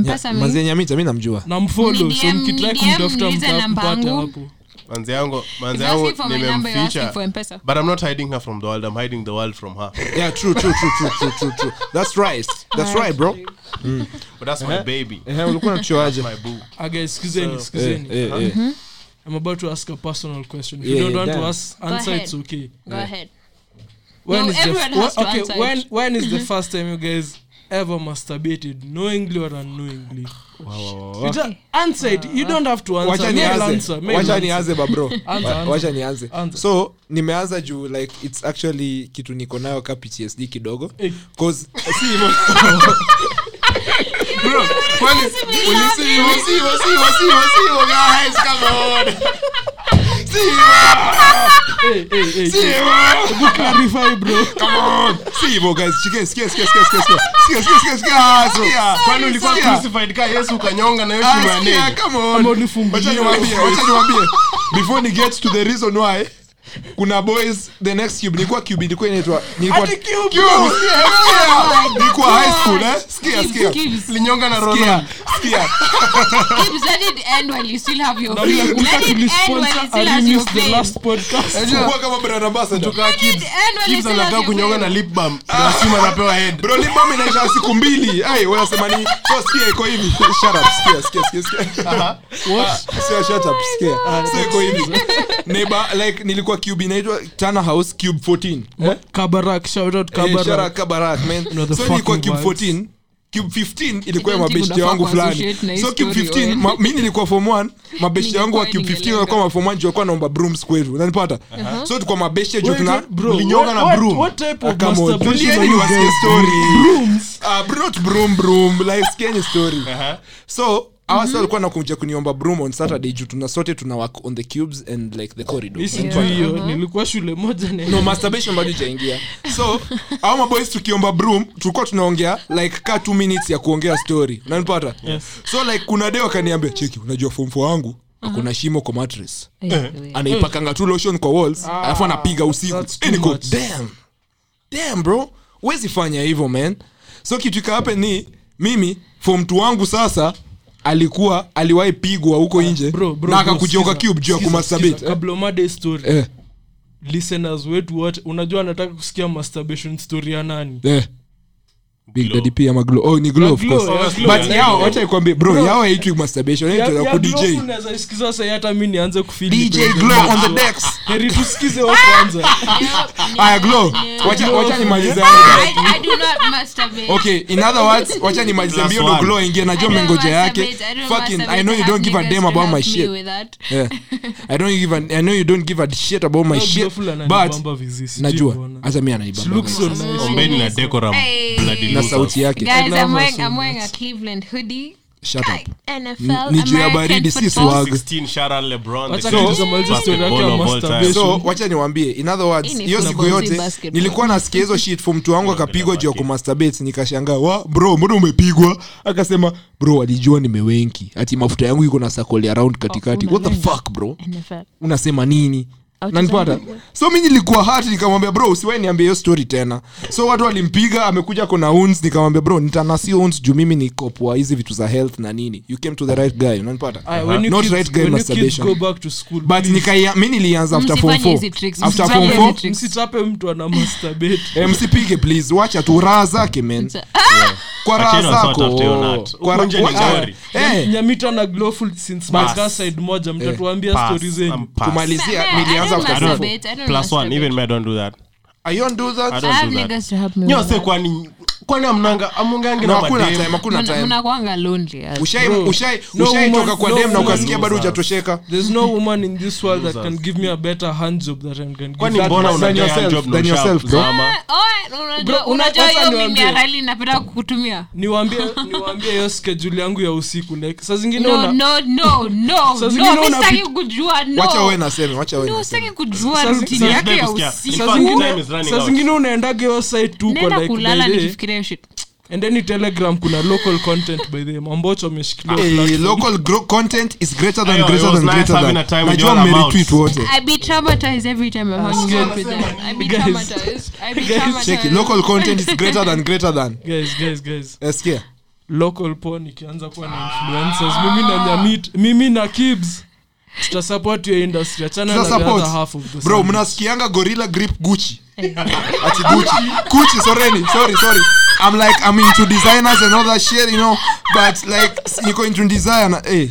Mpesa mi- manzi mi namjua. Na mfollow so Ni DM mkitrai kumtafuta niulize namba mtampata yangu. hapo manzi yangu manzi yangu nimemficha. but i'm not hiding her from the world i'm hiding the world from her. Yeah true true true true true true true. That's right. That's right bro. Mm. but that's my baby. Eh ulikuwa unachoaje my boo. Aga skizeni excuseni excuseni eh eh eh. I'm about to ask a personal question. If Yeah, you don't yeah, want damn. to ask answer it's okay. Go ahead. when No, is the everyone f- has to okay when when is the first time you guys ever masturbated knowingly or unknowingly. You just answer it. You don't have to answer. Wacha nianze. babro wacha nianze so nimeanza juu like its actually kitu niko nayo ka ptsd kidogo. Cause yesu ukanyonga na hiyo Ah, shimo ya sikia, neli come on. Ama ulifunguliwa. Wacha niwaambie, wacha niwaambie. before ni gets to the reason why kuna boys the next cube nilikuwa cube ilikuwa inaitwa nilikuwa cube, Cube, nilikuwa high school eh? Skia skia linyonga na rola sikia. Gibbs, let it end while you still have your Na Let it end while you still have your Arimis the last podcast. kwa kama brand ambassador. tukaa Let it end while you kibs still have anakaa your kunyonga na lip balm. Na sima anapewa head. Bro lip balm inaisha siku mbili. Ai wewe unasema ni so skia iko hivi. Shut up skia skia skia sikia. What? skia shut up skia so iko hivi. Neighbor like nilikuwa cube inaitwa Tana House Cube 14 eh? Kabarak, shout out Eh, shout out Kabarak, man. so nilikuwa cube 14 cube 15 ilikuwa ya mabeshte wangu fulani. so cube 15 ma, mi nilikuwa form 1 mabeshte wangu wa cube 15 walikuwa ma form 1 juu naomba brooms kwetu unanipata? So tulikuwa mabeshte juu tuna bro, na broom. what type Ah, of tulieni story. doing? Ah, broom broom. Like sikieni story. So awa sasa walikuwa nakuja kuniomba broom on saturday juu tuna sote tuna work on the cubes and like the corridor Mi hiyo nilikuwa shule moja no masturbation bado ijaingia so au maboys tukiomba broom tulikuwa tunaongea like ka two minutes ya kuongea story. Unanipata? Yes. so like kuna day wakaniambia cheki unajua fomfo wangu akona shimo kwa mattress. Eh, anaipakanga tu lotion kwa walls alafu anapiga usiku. Niko, damn damn bro wezi fanya hivyo man. So kitu ikahape ni mimi two wangu sasa alikuwa aliwahi pigwa huko nje na cube juu ya kumasabit. Umade story. Eh, listeners wetu wote unajua anataka kusikia masturbation story ya nani? Eh. Big daddy p ama glow. Oh ni glow of course. but yao wacha ikwambie bro Bro. yao haitwi masturbation Ya- inaitwa ku dj unaweza isikiza sasa hata mi nianze kufeel dj glow on the decks. Heri tusikize wa kwanza. Aya glow wacha wacha nimalize. I, I do not masturbate. okay in other words wacha nimalize mbio ndo glow ingie najua mengoja yake. Fucking i know you don't give a damn about my shit. yeah. I don't give a, i know you don't give a shit about my shit but najua hata mi anaibamba ombeni na decoram bloody na sauti yake. Guys, love I'm her wearing, so I'm wearing a much. Cleveland hoodie. shut Guy, up NFL, Ni juu ya baridi, si football. swag. 16 shout out LeBron, the Wacha niwambie in other words hiyo siku yote nilikuwa nasikia hizo shit for mtu wangu akapigwa juu ya kumasturbate nikashangaa wa bro mbona umepigwa? Akasema bro walijua nimewenki. Ati mafuta yangu iko na sakoli around katikati. Oh, what the fuck bro? NFL. unasema nini nanipata? So mi nilikuwa hati nikamwambia bro usiwai niambia hiyo story tena. So watu walimpiga amekuja kona uns nikamwambia bro nitanasi uns juu mimi nikopwa hizi vitu za health na nini. You came to the right guy you not kids- right guy when you kids masturbation. go back to school, but nikaia mi nilianza after form Msifanye 4 after form hizi 4 msichape mtu ana masturbate. Eh, msipige please. Wacha tu raha zake men kwa raha zako. Kwa Huko ra- nje ni wa- ngori. eh, nyamita na glowful since my side moja mtatuambia stories zenu. Kumalizia nilianza don't after form 4 masturbate. I don't Plus one, even me, I don't do that. I don't do that I I don't have do that. niggas to help me You with that. kwani kwani amnanga amungangi na ushaitoka kwa dem ukasikia bado hujatosheka. There's no woman in this world that can give me a better hand job that I can kwani mbona man. yourself, job na than yourself, bro. Oh, unajua- Bro, una- unajua wacha hiyo mimi ya napenda kukutumia. Niwaambie niwaambie hiyo schedule yangu ya usiku like saa zingine no una- no no no no zingine sitaki kujua no. Wacha wewe naseme wacha wewe naseme sitaki kujua rutini yake ya usiku. saa zingine time is running saa out. zingine unaendaga hiyo site tuko naenda like kulala nikifikiria hiyo shit. And then telegram kuna local content by the mambocho ameshikilia Eh, local content is greater than greater than greater than a time with najua you all mmeretweet wote. I be traumatized every time I'm hanging out with them. I be guys- traumatized. I be traumatized. local content is greater than greater than. Guys guys guys. Eskia. Local porn ikianza kuwa na influencers. Mimi na nyamit mimi na kibs. Tutasupport your industry. Achana na the support. other half of the bro mnasikianga gorilla grip gucci ati gucci gucci sorry sorry sorry i'm like i'm into designers and all that shit you know but like you go into design Hey,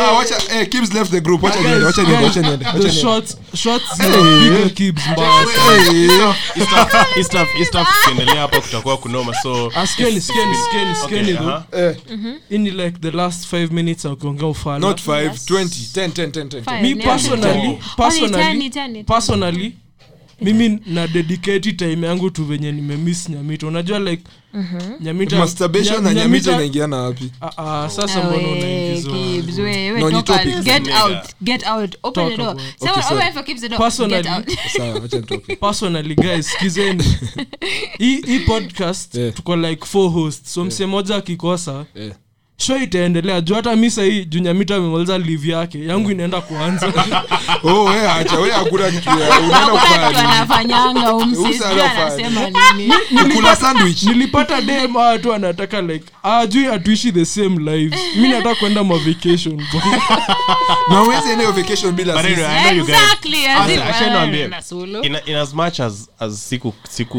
ah wacha hey, Kibbs left the group Watch niende watch niende watch wacha the niende shots shots Hey. kibs mbaya sana. Eh, Hii stuff- hii stuff- hii stuff hapa kutakuwa kunoma so Ah, sikieni sikieni sikieni Okay, though. eh like the last five minutes akiongea ufala not five, twenty, ten, ten, ten, ten. Me personally Oh, personally personally mimi na dedicate time yangu tu venye nimemiss nyamita unajua like nyamita inaingiana wapi? Ah, ah, sasa mbona guys skizeni hii podcast Yeah. tuko like four hosts. So mse moja akikosa Eh. Show itaendelea. Juu hata mi sahii junyamita amemaliza liv yake. Yangu inaenda kuanza. Oh we acha we hakuna anasema nini? Sandwich. nilipata dem watu anataka like ajui atuishi the same lives. Mi nataka kwenda mavacation na uwezi vacation bila in, as much as, as siku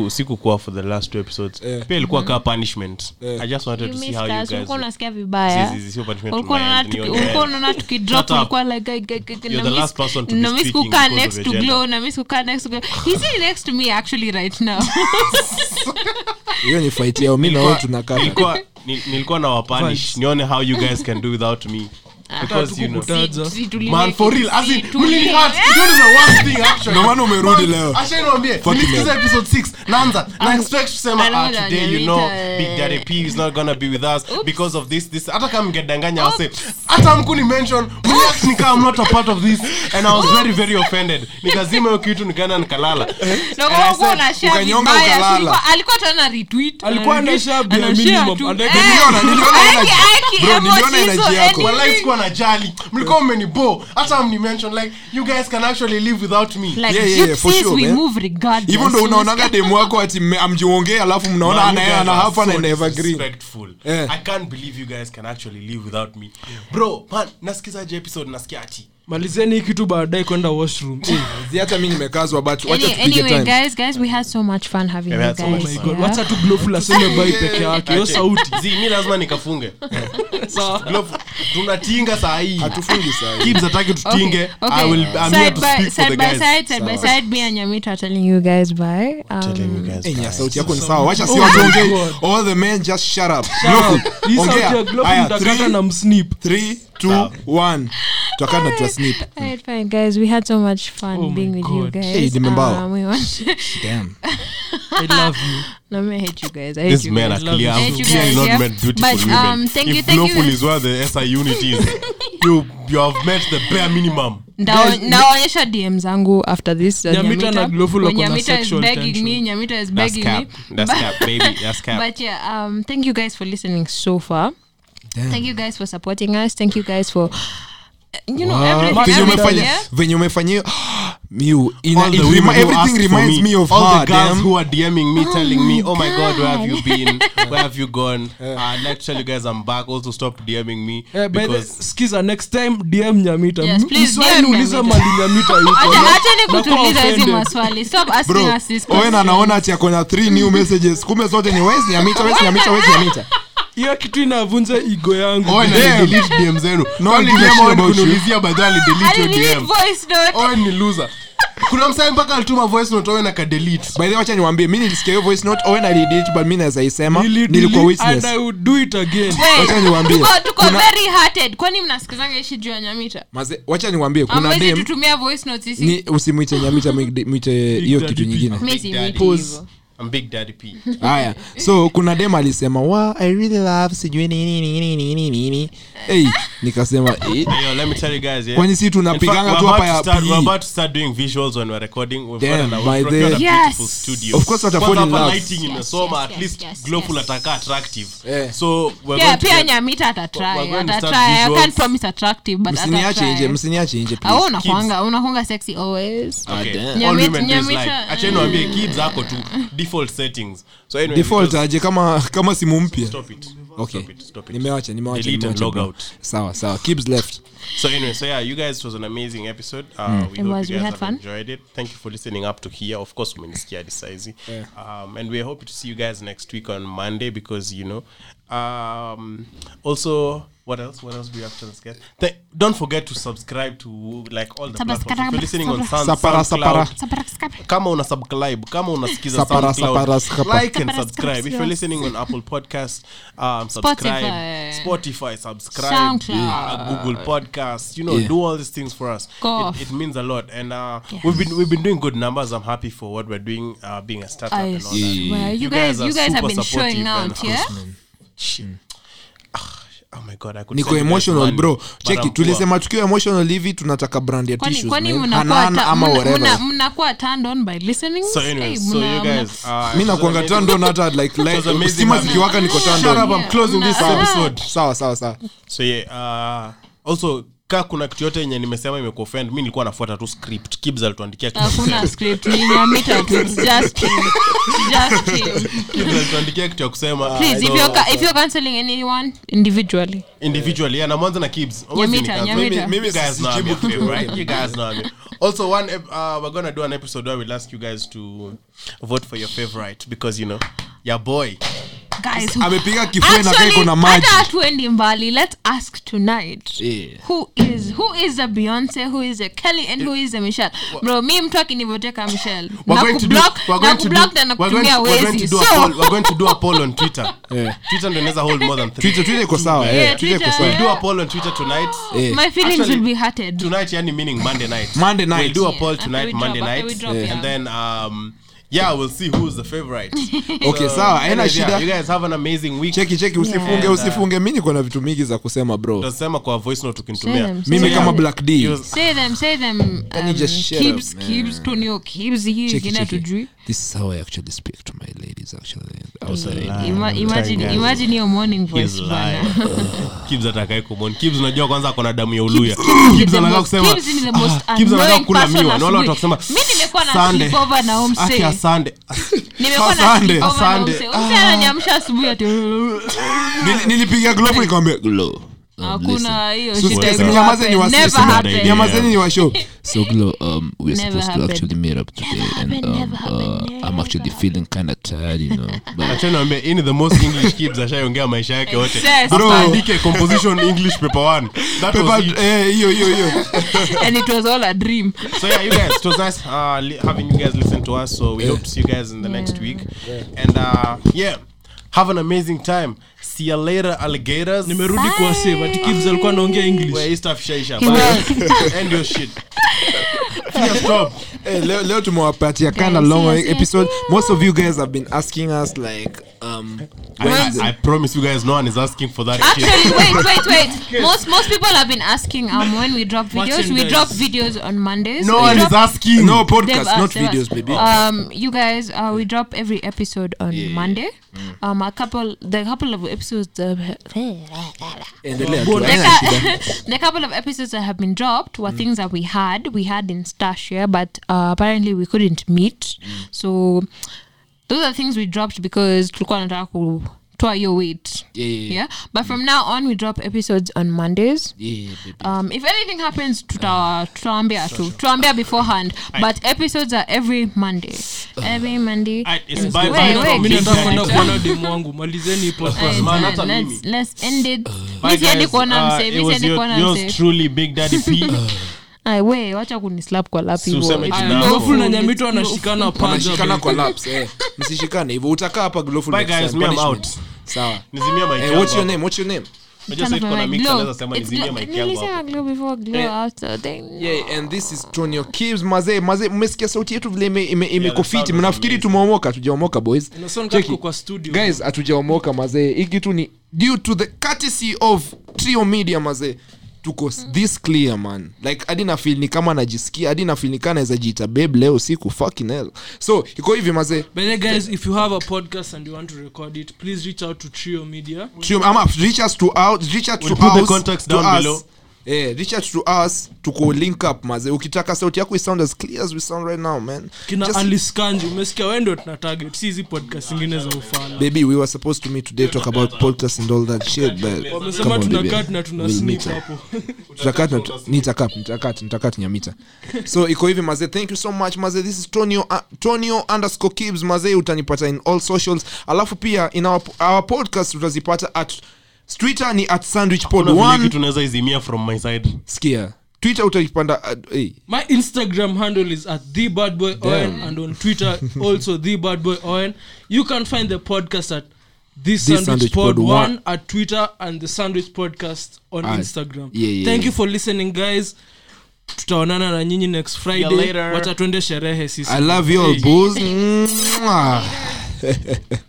siku for the last two episodes Eh. pia ilikuwa kaa punishment. Eh. i just wanted You to see how you guys unasikia vibaya Punishment Ulikuwa unaona na the miss- last person to be na miss speaking kukaa next to glow na kukaa next to glow. He's sitting next to me actually right now. Hiyo ni fight yao mi na wewe tunakata. nilikuwa ni- nilikuwa na wapanish nione how you guys can do without me because you know. Taja. Si- si tulie- man for real as in si tulie. really hard you know the worst thing actually. Ndio maana umerudi leo. acha niwaambie nilisikiza episode 6 naanza na expect kusema I know ah know eh. big daddy p is not gonna be with us because of this this. Hata mliact ni kama I'm a part of this. And I was very very offended. Nikazima hiyo kitu nikaenda nikalala. Na ukanyonga ukalala. alikuwa- alikuwa retweet, Alikuwa bare anashare minimum, ana- Eh, Niliona, niliona energy. niliona yako. wallahi sikuwa najali mlikuwa mmenibo hata mnimention like you guys can actually live without me Like, Yeah, yeah, yeah, for sure, we man. move regardless. hivyo ndo unaonaga demu wako ati amjiongee alafu mnaona anaye ana hafa na evergreen. Eh. i can't believe you guys can actually live without me bro man nasikizaje episode nasikia ati malizeni hii kitu baadaye kwenda washroom. Eh, hata mi nimekazwa but wacha tu gloful aseme bai peke yake hiyo sauti. Zi mi lazima nikafunge. Tunatinga saa hii. Hatufungi saa Kibs hataki tutinge. Okay, I will, I'm here side to by speak for side the by guys. side, side by side, me and Yamita are telling you guys bye. Um, Enya, sauti yako ni sawa. Wacha all the men just shut up. Ongea. na 3 msnip. 3 2 1 tutakata na tuasnip Alright, fine, guys. We had so much fun Oh being with you guys. Hey, nimembao. Um, we want. damn i love you no, me hate you guys. I hate These you men guys. are clear, I hate you clearly guys, not yeah. meant beautiful But, women. um, thank you, thank you. Is where the SI unit is, you you have met the bare minimum. Ndao- dm zangu after this uh, Nyamita is begging me nyamita is begging me That's But- cap, baby. That's cap. but yeah um thank you guys for listening so far Damn. thank you guys for supporting us thank you guys for you know Wow. everything, venye everything yeah? venye umefanya miu ina- all the women remi- everything reminds me, me of all her the girls damn who are DMing me, telling me, "Oh my God, where have you been? Where have you gone?" Uh, I'd like to tell you guys I'm back. Also, stop DMing me yeah, because skiza next time dm nyamita Yes, please, DM Nyamita. mali nyamita yuko. Acha- Na- acheni hizi maswali stop asking bro us this owen anaona ati akona three new messages kumbe zote ni wes nyamita wes nyamita wes nyamita hiyo kitu inavunja igo yangu DM zenu. No Kwani one a shit about you. kuniulizia by the way your DM. voice ni loser. kuna msai mpaka alituma voice note Owen akadelete. by the way wacha niwaambie mi nilisikia hiyo voice note owen alidit but mi naweza isema nilikuwa witness and I would do it again Wacha niwaambie. tuko- tuko Kuna- very hearted kwani mnasikizanga ishi juu ya nyamita Maze, wacha niwaambie kuna amwezi dem tutumia voice notes sisi ni usimwite nyamita mwite- hiyo kitu nyingine Mimi si Daddy. hivyo. I'm Big Daddy P. haya so kuna dem alisema wa i really love sijui nini nini nini nini hey, nikasema eh, yo, let me tell you guys, yeah. kwani si In fact, tunapiganga we're tu about hapa to ya start- we're about to start doing visuals when we're recording. We've Damn, an- by we've got a the- beautiful studio. Of course, wata Kwanza fall hapa love. lighting imesoma, yes, at least yes, yes, Glowful yes. atakaa attractive. Eh. So we're Yeah, going to pia get- nyamita we're atatry going to start atatry i visuals. can't promise attractive but msiniache nje atatry msiniache nje au unakwanga unakwanga sexy always Okay. damn. All Nyamita- women do is Nyamita- acheni niwaambie, kids ako tu default settings so anyway, default because- aje kama kama simu mpya stop it okay stop it stop it nimewacha nimewacha Delete and log out. sawa sawa keeps left So anyway, so yeah, you guys it was an amazing episode. Uh, We It hope was, you we had have fun. enjoyed it. Thank you for listening up to here. Of course, umenisikia hadi yeah. Um, and we hope to see you guys next week on Monday because you know. Um, also, what else? What else do we have to get Th- don't forget to subscribe to like all the platforms. If you're listening on Sound, Sapara, sapara. Kama una subscribe kama unasikiza Sapara, SoundCloud, sapara, like and subscribe. If you're listening on apple podcast um subscribe. Spotify. spotify subscribe. SoundCloud. uh, google podcast you know Yeah. do all these things for us. It, it means a lot. And uh we've been we've been doing good numbers. I'm happy for what we're doing uh being a startup I and all that. Well, you, You guys, guys you guys have been showing out, yeah. Shit. Ah, oh my god i could niko emotional bro. Cheki tulisema tukiwa emotional hivi tunataka brand ya tissues ama whatever. mna- mnakuwa turned on by listening? So anyways Hey, so you guys uh, nakuanga turned on hata like, like stima zikiwaka niko turned Shut up, I'm closing this episode. sawa sawa sawa. So yeah uh, also ka kuna kitu yote yenye nimesema imekuofend mi nilikuwa nafuata tu script. Kibs alituandikia alituandikia kitu ya kusema please if So, you're ca- if you're canceling anyone individually. Individually yeah, na mwanza na kibs Also, one uh, we're gonna do an episode where we'll ask you guys to vote for your favorite because you know your boy. Guys amepiga kifue na kaiko na maji hatuendi mbali let's ask tonight Yeah. who is who is a beyonce who is a kelly and who is a michelle bro mi mtu akinivoteka michelle We're na going to do. kublock We're na going to do. kublock na We're going nakutumia to. We're going to wezi do a poll. so We're going to do a poll on Twitter. Yeah. Twitter ndio inaweza hold more than three. twitter twitter iko sawa Yeah, Twitter iko Twitter, sawa We'll do a poll on Twitter tonight. My feelings Actually, will be hurted Tonight, yani meaning Monday night. Monday night. We'll do a Yeah, poll tonight, Monday night, yeah. and then um, yeah, we'll see who's the favorite. okay sawa haina shida you guys have an amazing week. cheki cheki usifunge And, uh, usifunge mi niko na vitu mingi za kusema bro Utasema kwa voice note ukinitumia. mimi them. kama black d say them say them um, keeps keeps tunio Kibbs, hii Cheki, ingine cheki. This is how i actually speak to my ladies actually. Outside Ima- imagine imagine your morning voice bana lying. Kibs atakaye kumwona. Kibs unajua kwanza ako na damu ya uluya. Kibs anataka kusema most ah, Kibs anataka kula miwa. Na wale watu wakisema Mi nimekuwa na Sunday. sleepover na home Aki stay. asande. Nimekuwa na Asante, sleepover na asante. Home stay ananiamsha asubuhi ati Nili- nilipiga glovu nikamwambia glow Um, hakuna hiyo nyamazeni ni so um we're Never supposed to actually meet up today and um uh, i'm actually feeling kind of tired you know but Acha niambie, hii ni the most english Kibs ashaongea maisha yake yote. Obsessed. After Bro. aandike composition english paper one. That was it. eh, hiyo hiyo hiyo. And it was all a dream. So yeah you guys it was nice uh, having you guys listen to us so we hope to see you guys in the next week. And uh yeah have an amazing time. See you later alligators. Nimerudi kwa save. Ati Kibbs alikuwa anaongea english. Where stuff ishaisha. Bye. end your shit. Stop. Hey, leo, leo tumewapatia kind of long episode. most of you guys have been asking us like um I, I promise you guys no one is asking for that Actually, wait, wait, wait. Most most people have been asking um when we drop videos. We drop videos on Mondays. no we one drop, is asking no podcast asked, not videos baby. Um, you guys, uh, we drop every episode on Monday. Um, a couple, the couple of episodes, uh, the, the couple of episodes that have been dropped were things that we had, we had in stash here, but uh, apparently we couldn't meet. So those are things we dropped because tulikuwa nataka kutoa hiyo weight. Yeah, yeah, yeah. But from now on, we drop episodes on Mondays. Yeah, um if anything happens tuta uh, tu. Tutaambia beforehand. But episodes are every monday. Every monday. Wangu. Malizeni let's- end it. Bye, mi guys. kuona Uh, mse it was your- kuona yours truly big daddy p We wacha kunislap kwa wanashikana baby. kwa laps eh. msishikane hivyo utakaa hapa glowful Bye, guys, me, I'm out. sawa nizimia mic eh, what's your hapo. name what's your name Unajua sasa tuko na mix, anaweza sema It's mic yangu hapo. glow before, glow after, then- yeah and this is tonio Kibbs mazee mazee mmesikia sauti yetu vile ime- ime- imekofiti sound was mnafikiri amazing. tumeomoka tujaomoka boys Inasound kama Cheki. tuko kwa studio. guys hatujaomoka mazee hii kitu ni due to the courtesy of trio media mazee tuko this clear man like hadi nafil ni kama najisikia hadi nafil ni kaa naweza jiita babe leo siku fucking hell so iko hivi mazee By the way, guys, if you have a podcast and you want to record it, please reach out to Trio Media. Trio- ama reach us to out reach We'll to put the us, contacts to down us. below. Eh, reach out to us tuko link up maze. Ukitaka sauti yako isound as clear as we sound right now man. Kina Just- aliskanji umesikia wewe ndio tuna target. Si hizi podcast zingine za ufala baby we were supposed to meet today talk about podcast and all that shit but wamesema on, tunakat na tuna sneak hapo. Tutakat na tu- nitakat nitakat nitakat nyamita. So iko hivi maze thank you so much maze this is tonio uh, tonio underscore kibs maze utanipata in all socials. Alafu pia in our, our podcast utazipata at twitter ni at izimia from my side skia twitter utaipanda uh, hey. my instagram handle is at the bad boy on and on twitter also the bad boy on you can find the podcast at this sandwich, Sandwich pod, Pod 1 one. at twitter and the sandwich podcast on Ah, instagram yeah, yeah, thank yeah. you for listening guys tutaonana na nyinyi next friday later. wacha twende sherehe sisi i love you all Hey. boys Mwah.